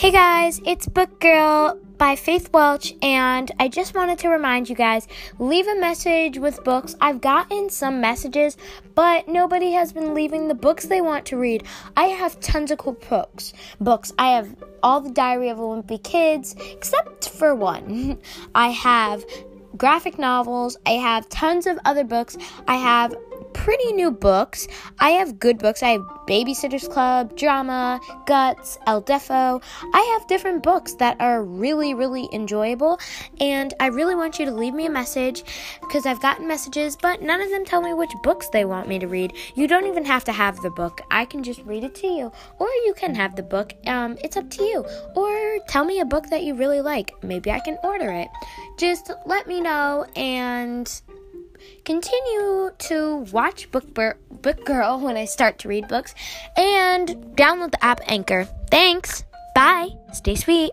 Hey guys, it's Book Girl by Faith Welch, and I just wanted to remind you guys leave a message with books. I've gotten some messages, but nobody has been leaving the books they want to read. I have tons of cool books. Books. I have all the Diary of a Wimpy Kids, except for one. I have graphic novels. I have tons of other books. I have pretty new books. I have good books. I have Babysitter's Club, Drama, Guts, El Deafo. I have different books that are really, really enjoyable, and I really want you to leave me a message because I've gotten messages, but none of them tell me which books they want me to read. You don't even have to have the book. I can just read it to you, or you can have the book. Um, it's up to you. Or tell me a book that you really like. Maybe I can order it. Just let me know and continue to watch Book, Bur- Book Girl when I start to read books and download the app Anchor. Thanks. Bye. Stay sweet.